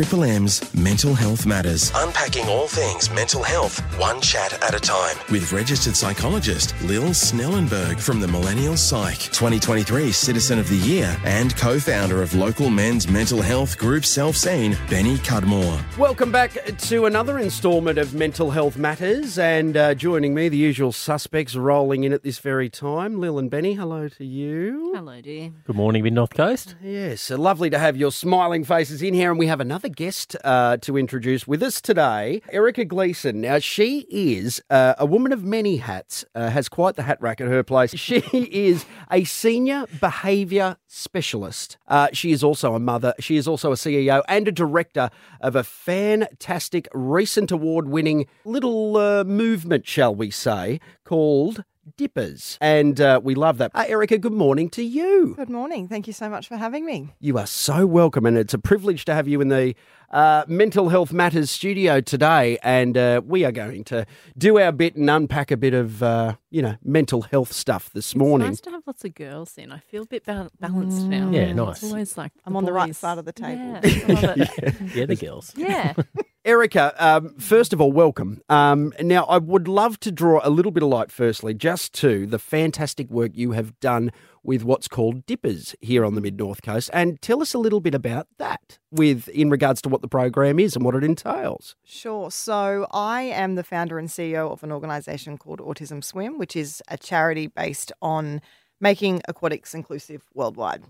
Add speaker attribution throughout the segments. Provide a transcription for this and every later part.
Speaker 1: Triple M's Mental Health Matters. Unpacking all things mental health, one chat at a time. With registered psychologist Lil Snellenburg from the Millennial Psych, 2023 Citizen of the Year, and co founder of local men's mental health group Selfseen, Benny Cudmore.
Speaker 2: Welcome back to another instalment of Mental Health Matters, and uh, joining me, the usual suspects rolling in at this very time. Lil and Benny, hello to you.
Speaker 3: Hello, dear.
Speaker 4: Good morning, Mid North Coast.
Speaker 2: Yes, lovely to have your smiling faces in here, and we have another guest uh, to introduce with us today, Erika Gleeson. Now, she is uh, a woman of many hats, uh, has quite the hat rack at her place. She is a senior behaviour specialist. Uh, she is also a mother. She is also a CEO and a director of a fantastic, recent award winning little uh, movement, shall we say, called Dippers. And uh, we love that. Uh, Erika, good morning to you.
Speaker 5: Good morning. Thank you so much for having me.
Speaker 2: You are so welcome, and it's a privilege to have you in the uh, Mental Health Matters studio today. And uh, we are going to do our bit and unpack a bit of, uh, you know, mental health stuff this morning.
Speaker 3: It's nice to have lots of girls in. I feel a bit ba- balanced now.
Speaker 4: Yeah, nice.
Speaker 3: It's always like
Speaker 5: I'm on the right side of the table.
Speaker 3: Yeah, I love it.
Speaker 4: Yeah, the girls.
Speaker 3: yeah.
Speaker 2: Erika, um, first of all, welcome. Um, now, I would love to draw a little bit of light, firstly, just to the fantastic work you have done with what's called Dippers here on the Mid North Coast, and tell us a little bit about that, with in regards to what the program is and what it entails.
Speaker 5: Sure. So I am the founder and CEO of an organisation called Autism Swim, which is a charity based on making aquatics inclusive worldwide.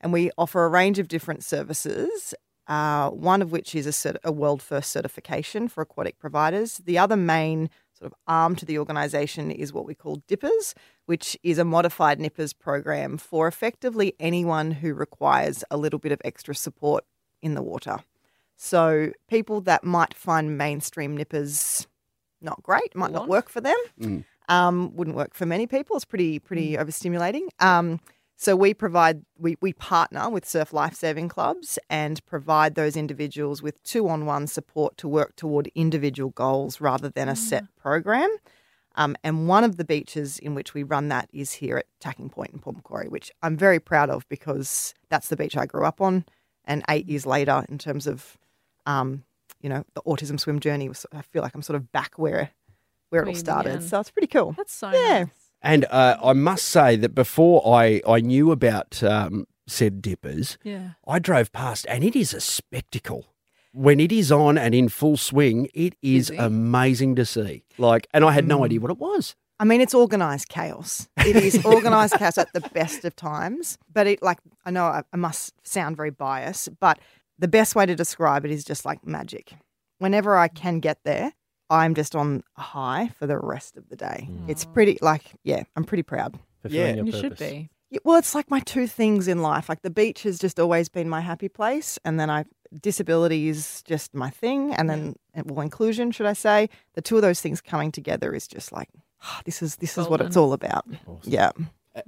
Speaker 5: And we offer a range of different services. Uh, one of which is a, cert- a world first certification for aquatic providers. The other main sort of arm to the organisation is what we call Dippers, which is a modified NIPPERS program for effectively anyone who requires a little bit of extra support in the water. So people that might find mainstream nippers not great, might not work for them. Um, wouldn't work for many people. It's pretty pretty overstimulating. Um, so we provide we, we partner with surf lifesaving clubs and provide those individuals with two on one support to work toward individual goals rather than a set program. Um, and one of the beaches in which we run that is here at Tacking Point in Port Macquarie, which I'm very proud of because that's the beach I grew up on. And eight years later, in terms of um, you know, the autism swim journey I feel like I'm sort of back where where it all started. So it's pretty cool.
Speaker 3: That's so
Speaker 5: Yeah.
Speaker 3: nice.
Speaker 2: And uh, I must say that before I, I knew about um, said Dippers,
Speaker 3: Yeah.
Speaker 2: I drove past and it is a spectacle. When it is on and in full swing, it is
Speaker 3: Busy.
Speaker 2: amazing to see. Like, and I had no idea what it was.
Speaker 5: I mean, it's organized chaos. It is organized chaos at the best of times. But it, like, I know I, I must sound very biased, but the best way to describe it is just like magic. Whenever I can get there, I'm just on a high for the rest of the day. It's pretty, like, yeah, I'm pretty proud.
Speaker 4: Fulfilling
Speaker 2: Yeah.
Speaker 4: your
Speaker 3: You should be.
Speaker 5: Yeah, well, it's like my two things in life. Like the beach has just always been my happy place, and then I disability is just my thing, and then well, inclusion, should I say? The two of those things coming together is just like this is this is what it's all about. Yeah,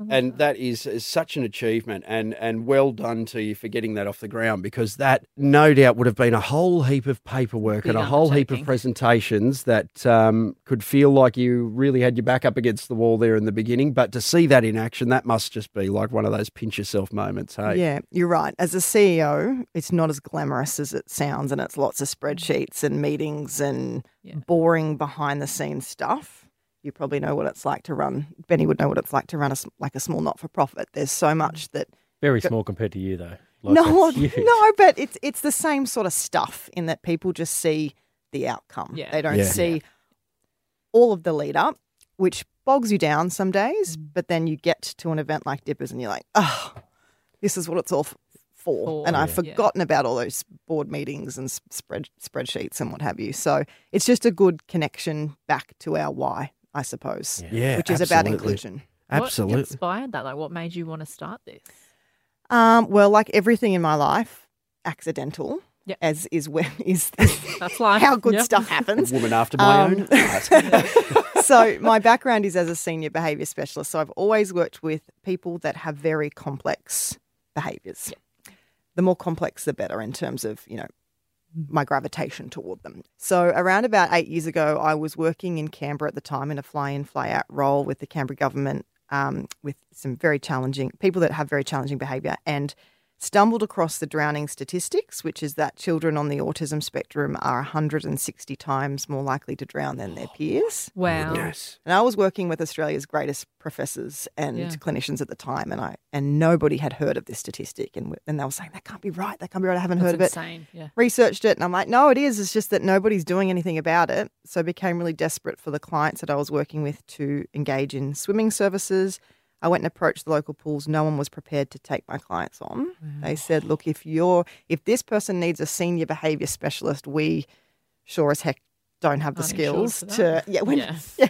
Speaker 2: And that is, is such an achievement and, and well done to you for getting that off the ground because that no doubt would have been a whole heap of paperwork and a whole heap of presentations that um, could feel like you really had your back up against the wall there in the beginning. But to see that in action, that must just be like one of those pinch yourself moments. Hey,
Speaker 5: yeah, you're right. As a CEO, it's not as glamorous as it sounds, and it's lots of spreadsheets and meetings and
Speaker 3: Yeah.
Speaker 5: boring behind the scenes stuff. You probably know what it's like to run. Benny would know what it's like to run a s like a small not for profit. There's so much that
Speaker 4: Very small compared to you, though. Like,
Speaker 5: no, no, but it's it's the same sort of stuff in that people just see the outcome.
Speaker 3: Yeah.
Speaker 5: They don't
Speaker 2: Yeah.
Speaker 5: see all of the lead up, which bogs you down some days.
Speaker 3: Mm.
Speaker 5: But then you get to an event like Dippers, and you're like, oh, this is what it's all f- for.
Speaker 3: For,
Speaker 5: and I've
Speaker 3: yeah.
Speaker 5: forgotten about all those board meetings and s- spread spreadsheets and what have you. So it's just a good connection back to our why, I suppose,
Speaker 2: Yeah,
Speaker 5: which is about inclusion.
Speaker 2: Absolutely.
Speaker 3: What inspired that? Like, what made you want to start this?
Speaker 5: Um, well, like everything in my life, accidental.
Speaker 3: Yep.
Speaker 5: As is when is
Speaker 3: That's life.
Speaker 5: how good
Speaker 3: Yep.
Speaker 5: stuff happens.
Speaker 2: Woman after my
Speaker 5: Um,
Speaker 2: own heart.
Speaker 5: so my background is as a senior behaviour specialist. So I've always worked with people that have very complex behaviours. The more complex, the better in terms of you know my gravitation toward them. So around about eight years ago, I was working in Canberra at the time in a fly-in, fly-out role with the Canberra government, um, with some very challenging people that have very challenging behaviour and stumbled across the drowning statistics, which is that children on the autism spectrum are 160 times more likely to drown than their peers.
Speaker 3: Wow.
Speaker 2: Yes.
Speaker 5: And I was working with Australia's greatest professors and
Speaker 3: Yeah.
Speaker 5: clinicians at the time, and I and nobody had heard of this statistic, and and they were saying that can't be right, that can't be right. I haven't
Speaker 3: That's
Speaker 5: heard of it
Speaker 3: insane. Yeah.
Speaker 5: researched it and I'm like, no, it is. It's just that nobody's doing anything about it. So I became really desperate for the clients that I was working with to engage in swimming services. I went and approached the local pools. No one was prepared to take my clients on. They said, look, if you're if this person needs a senior behavior specialist, we sure as heck don't have the
Speaker 3: Aren't
Speaker 5: skills to yeah, when,
Speaker 3: Yeah.
Speaker 5: yeah.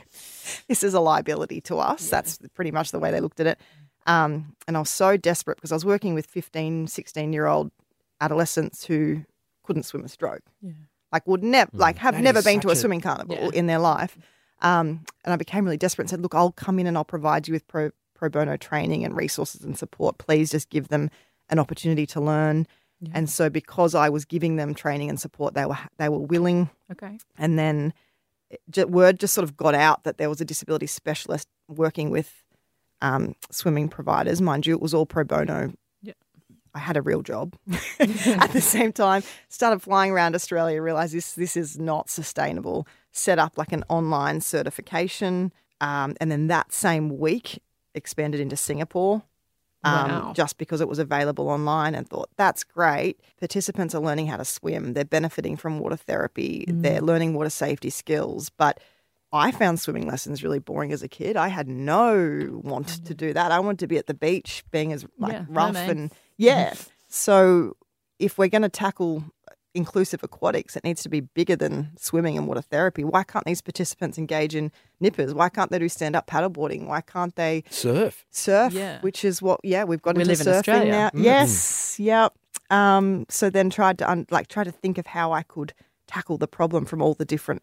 Speaker 5: This is a liability to us. That's pretty much the way they looked at it. Um, and I was so desperate because I was working with 15, 16 year old adolescents who couldn't swim a stroke.
Speaker 3: Yeah.
Speaker 5: Like would never like have
Speaker 2: That
Speaker 5: never been to a
Speaker 2: a-
Speaker 5: swimming carnival
Speaker 3: Yeah.
Speaker 5: in their life. Um, and I became really desperate and said, look, I'll come in and I'll provide you with pro, pro bono training and resources and support. Please just give them an opportunity to learn. And so because I was giving them training and support, they were they were willing
Speaker 3: Okay.
Speaker 5: and then word just sort of got out that there was a disability specialist working with um, swimming providers. Mind you, it was all pro bono.
Speaker 3: Yeah.
Speaker 5: I had a real job at the same time. Started flying around Australia. Realized this this is not sustainable. Set up like an online certification, um, and then that same week expanded into Singapore um,
Speaker 3: Wow.
Speaker 5: just because it was available online and thought that's great. Participants are learning how to swim, they're benefiting from water therapy, they're learning water safety skills. But I found swimming lessons really boring as a kid. I had no want to do that. I wanted to be at the beach, being as like
Speaker 3: Yeah,
Speaker 5: rough and yeah. so if we're going to tackle inclusive aquatics, it needs to be bigger than swimming and water therapy. Why can't these participants engage in nippers? Why can't they do stand up paddleboarding? Why can't they
Speaker 2: Surf.
Speaker 5: surf,
Speaker 3: Yeah.
Speaker 5: which is what yeah we've got
Speaker 3: We
Speaker 5: into
Speaker 3: live in
Speaker 5: surfing
Speaker 3: Australia.
Speaker 5: now.
Speaker 2: Mm.
Speaker 5: Yes, yep. Um, so then tried to un- like try to think of how I could tackle the problem from all the different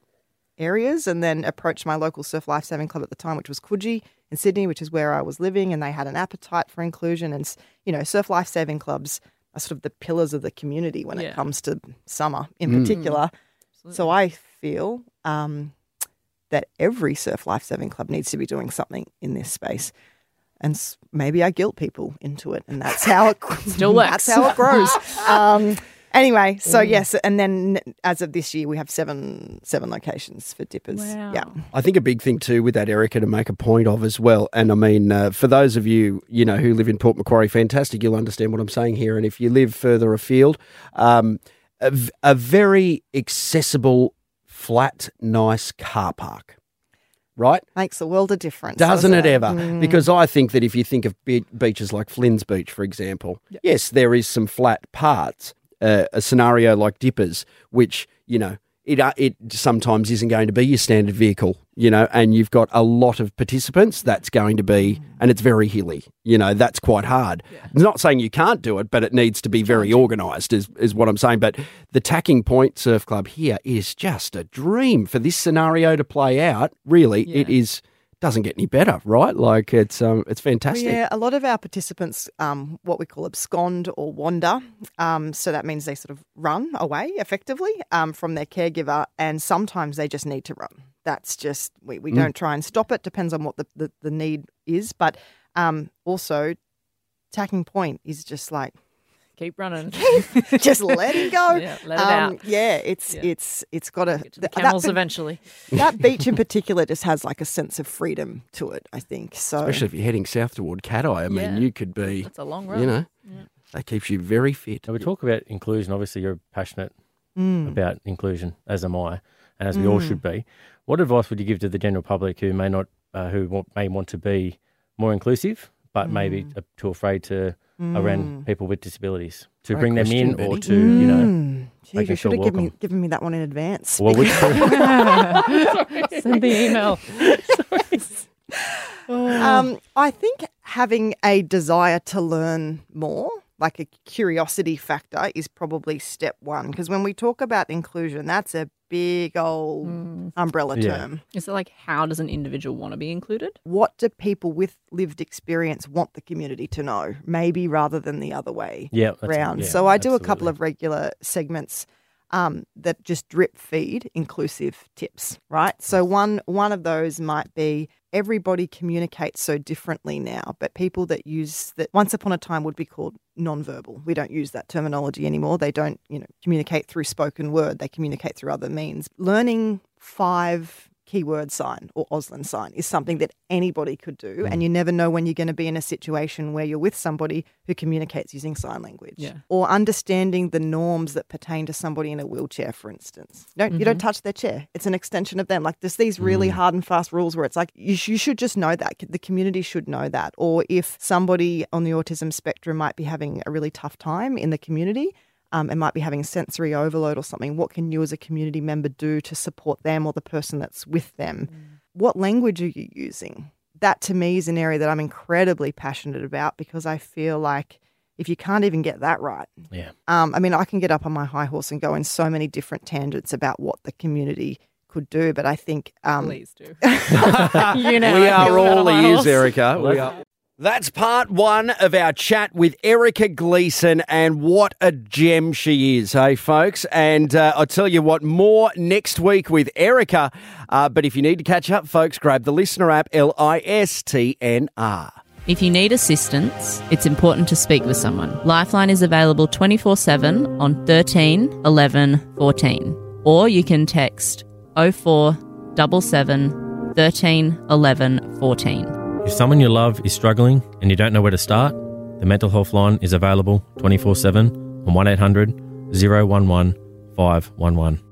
Speaker 5: areas, and then approached my local surf life saving club at the time, which was Coogee in Sydney, which is where I was living, and they had an appetite for inclusion, and you know surf life saving clubs are sort of the pillars of the community when
Speaker 3: Yeah.
Speaker 5: it comes to summer in
Speaker 2: Mm.
Speaker 5: particular. So I feel um, that every surf life saving club needs to be doing something in this space. And maybe I guilt people into it, and that's how it
Speaker 3: Still works.
Speaker 5: That's how it grows. um, anyway, so yes, and then as of this year, we have seven seven locations for dippers.
Speaker 3: Wow.
Speaker 5: Yeah,
Speaker 2: I think a big thing too with that, Erika, to make a point of as well. And I mean, uh, for those of you you know who live in Port Macquarie, fantastic. You'll understand what I'm saying here. And if you live further afield, um, a, v- a very accessible, flat, nice car park. Right?
Speaker 5: makes a world of difference,
Speaker 2: Doesn't it ever?
Speaker 5: Mm.
Speaker 2: Because I think that if you think of be- beaches like Flynn's Beach, for example, yes, there is some flat parts. Uh, a scenario like Dippers, which you know it uh, it sometimes isn't going to be your standard vehicle, you know, and you've got a lot of participants. That's going to be, and it's very hilly. You know, that's quite hard. Not saying you can't do it, but it needs to be very organised, is is what I'm saying. But the Tacking Point Surf Club here is just a dream for this scenario to play out. Really, it
Speaker 3: Yeah.
Speaker 2: is doesn't get any better, right? Like it's um, it's fantastic.
Speaker 5: Yeah, a lot of our participants, um, what we call abscond or wander. Um, so that means they sort of run away effectively um, from their caregiver, and sometimes they just need to run. That's just, we,
Speaker 2: Mm.
Speaker 5: we don't try and stop it, depends on what the, the, the need is. But um, also, tacking point is just like,
Speaker 3: Keep running.
Speaker 5: just let it go.
Speaker 3: Yeah, let it
Speaker 5: um,
Speaker 3: out.
Speaker 5: Yeah, it's
Speaker 3: Yeah.
Speaker 5: it's it's got a
Speaker 3: to the
Speaker 5: th-
Speaker 3: camels
Speaker 5: that,
Speaker 3: eventually.
Speaker 5: that beach in particular just has like a sense of freedom to it. I think so.
Speaker 2: Especially if you're heading south toward Cat Eye. I mean,
Speaker 3: Yeah.
Speaker 2: you could be,
Speaker 3: That's a long run.
Speaker 2: you know, that keeps you very fit.
Speaker 4: Now we talk about inclusion. Obviously, you're passionate
Speaker 5: Mm.
Speaker 4: about inclusion, as am I, and as we all should be. What advice would you give to the general public who may not, uh, who want, may want to be more inclusive, but maybe
Speaker 5: Mm.
Speaker 4: uh, too afraid to around people with disabilities to
Speaker 2: Great
Speaker 4: bring them
Speaker 2: question,
Speaker 4: in, or
Speaker 2: Benny.
Speaker 4: to you know,
Speaker 5: Mm. Gee,
Speaker 4: making
Speaker 5: you should have given me,
Speaker 4: welcome.
Speaker 5: given me that one in advance.
Speaker 4: well, which
Speaker 3: Send the email.
Speaker 5: um, I think having a desire to learn more, like a curiosity factor, is probably step one. Because when we talk about inclusion, that's a big old umbrella
Speaker 4: Yeah.
Speaker 5: term.
Speaker 3: Is it like how does an individual want to be included?
Speaker 5: What do people with lived experience want the community to know? Maybe rather than the other way.
Speaker 4: yeah, that's-
Speaker 5: round.
Speaker 4: yeah,
Speaker 5: so I do a couple of regular segments um, that just drip feed inclusive tips, right? So one one of those might be everybody communicates so differently now, but people that use that once upon a time would be called nonverbal. We don't use that terminology anymore. They don't, you know, communicate through spoken word. They communicate through other means. Learning five keyword sign or Auslan sign is something that anybody could do. Hmm. And you never know when you're going to be in a situation where you're with somebody who communicates using sign language.
Speaker 3: Yeah.
Speaker 5: Or understanding the norms that pertain to somebody in a wheelchair, for instance. You don't, you don't mm-hmm. touch their chair. It's an extension of them. Like there's these really mm. hard and fast rules where it's like you, sh- you should just know that. The community should know that. Or if somebody on the autism spectrum might be having a really tough time in the community, um, and might be having sensory overload or something, what can you as a community member do to support them or the person that's with them? What language are you using? That to me is an area that I'm incredibly passionate about because I feel like if you can't even get that right,
Speaker 4: Yeah.
Speaker 5: um, I mean, I can get up on my high horse and go in so many different tangents about what the community could do, but I think um,
Speaker 3: Please do. you know,
Speaker 2: we are all ears. Erika. We are. That's part one of our chat with Erika Gleeson, and what a gem she is, hey, folks. And uh, I'll tell you what, more next week with Erika. Uh, but if you need to catch up, folks, grab the listener app, L I S T N R.
Speaker 6: If you need assistance, it's important to speak with someone. Lifeline is available 24 7 on 13 11 14. Or you can text 0477 13 11 14.
Speaker 4: If someone you love is struggling and you don't know where to start, the mental health line is available 24 7 on 1 800 011 511.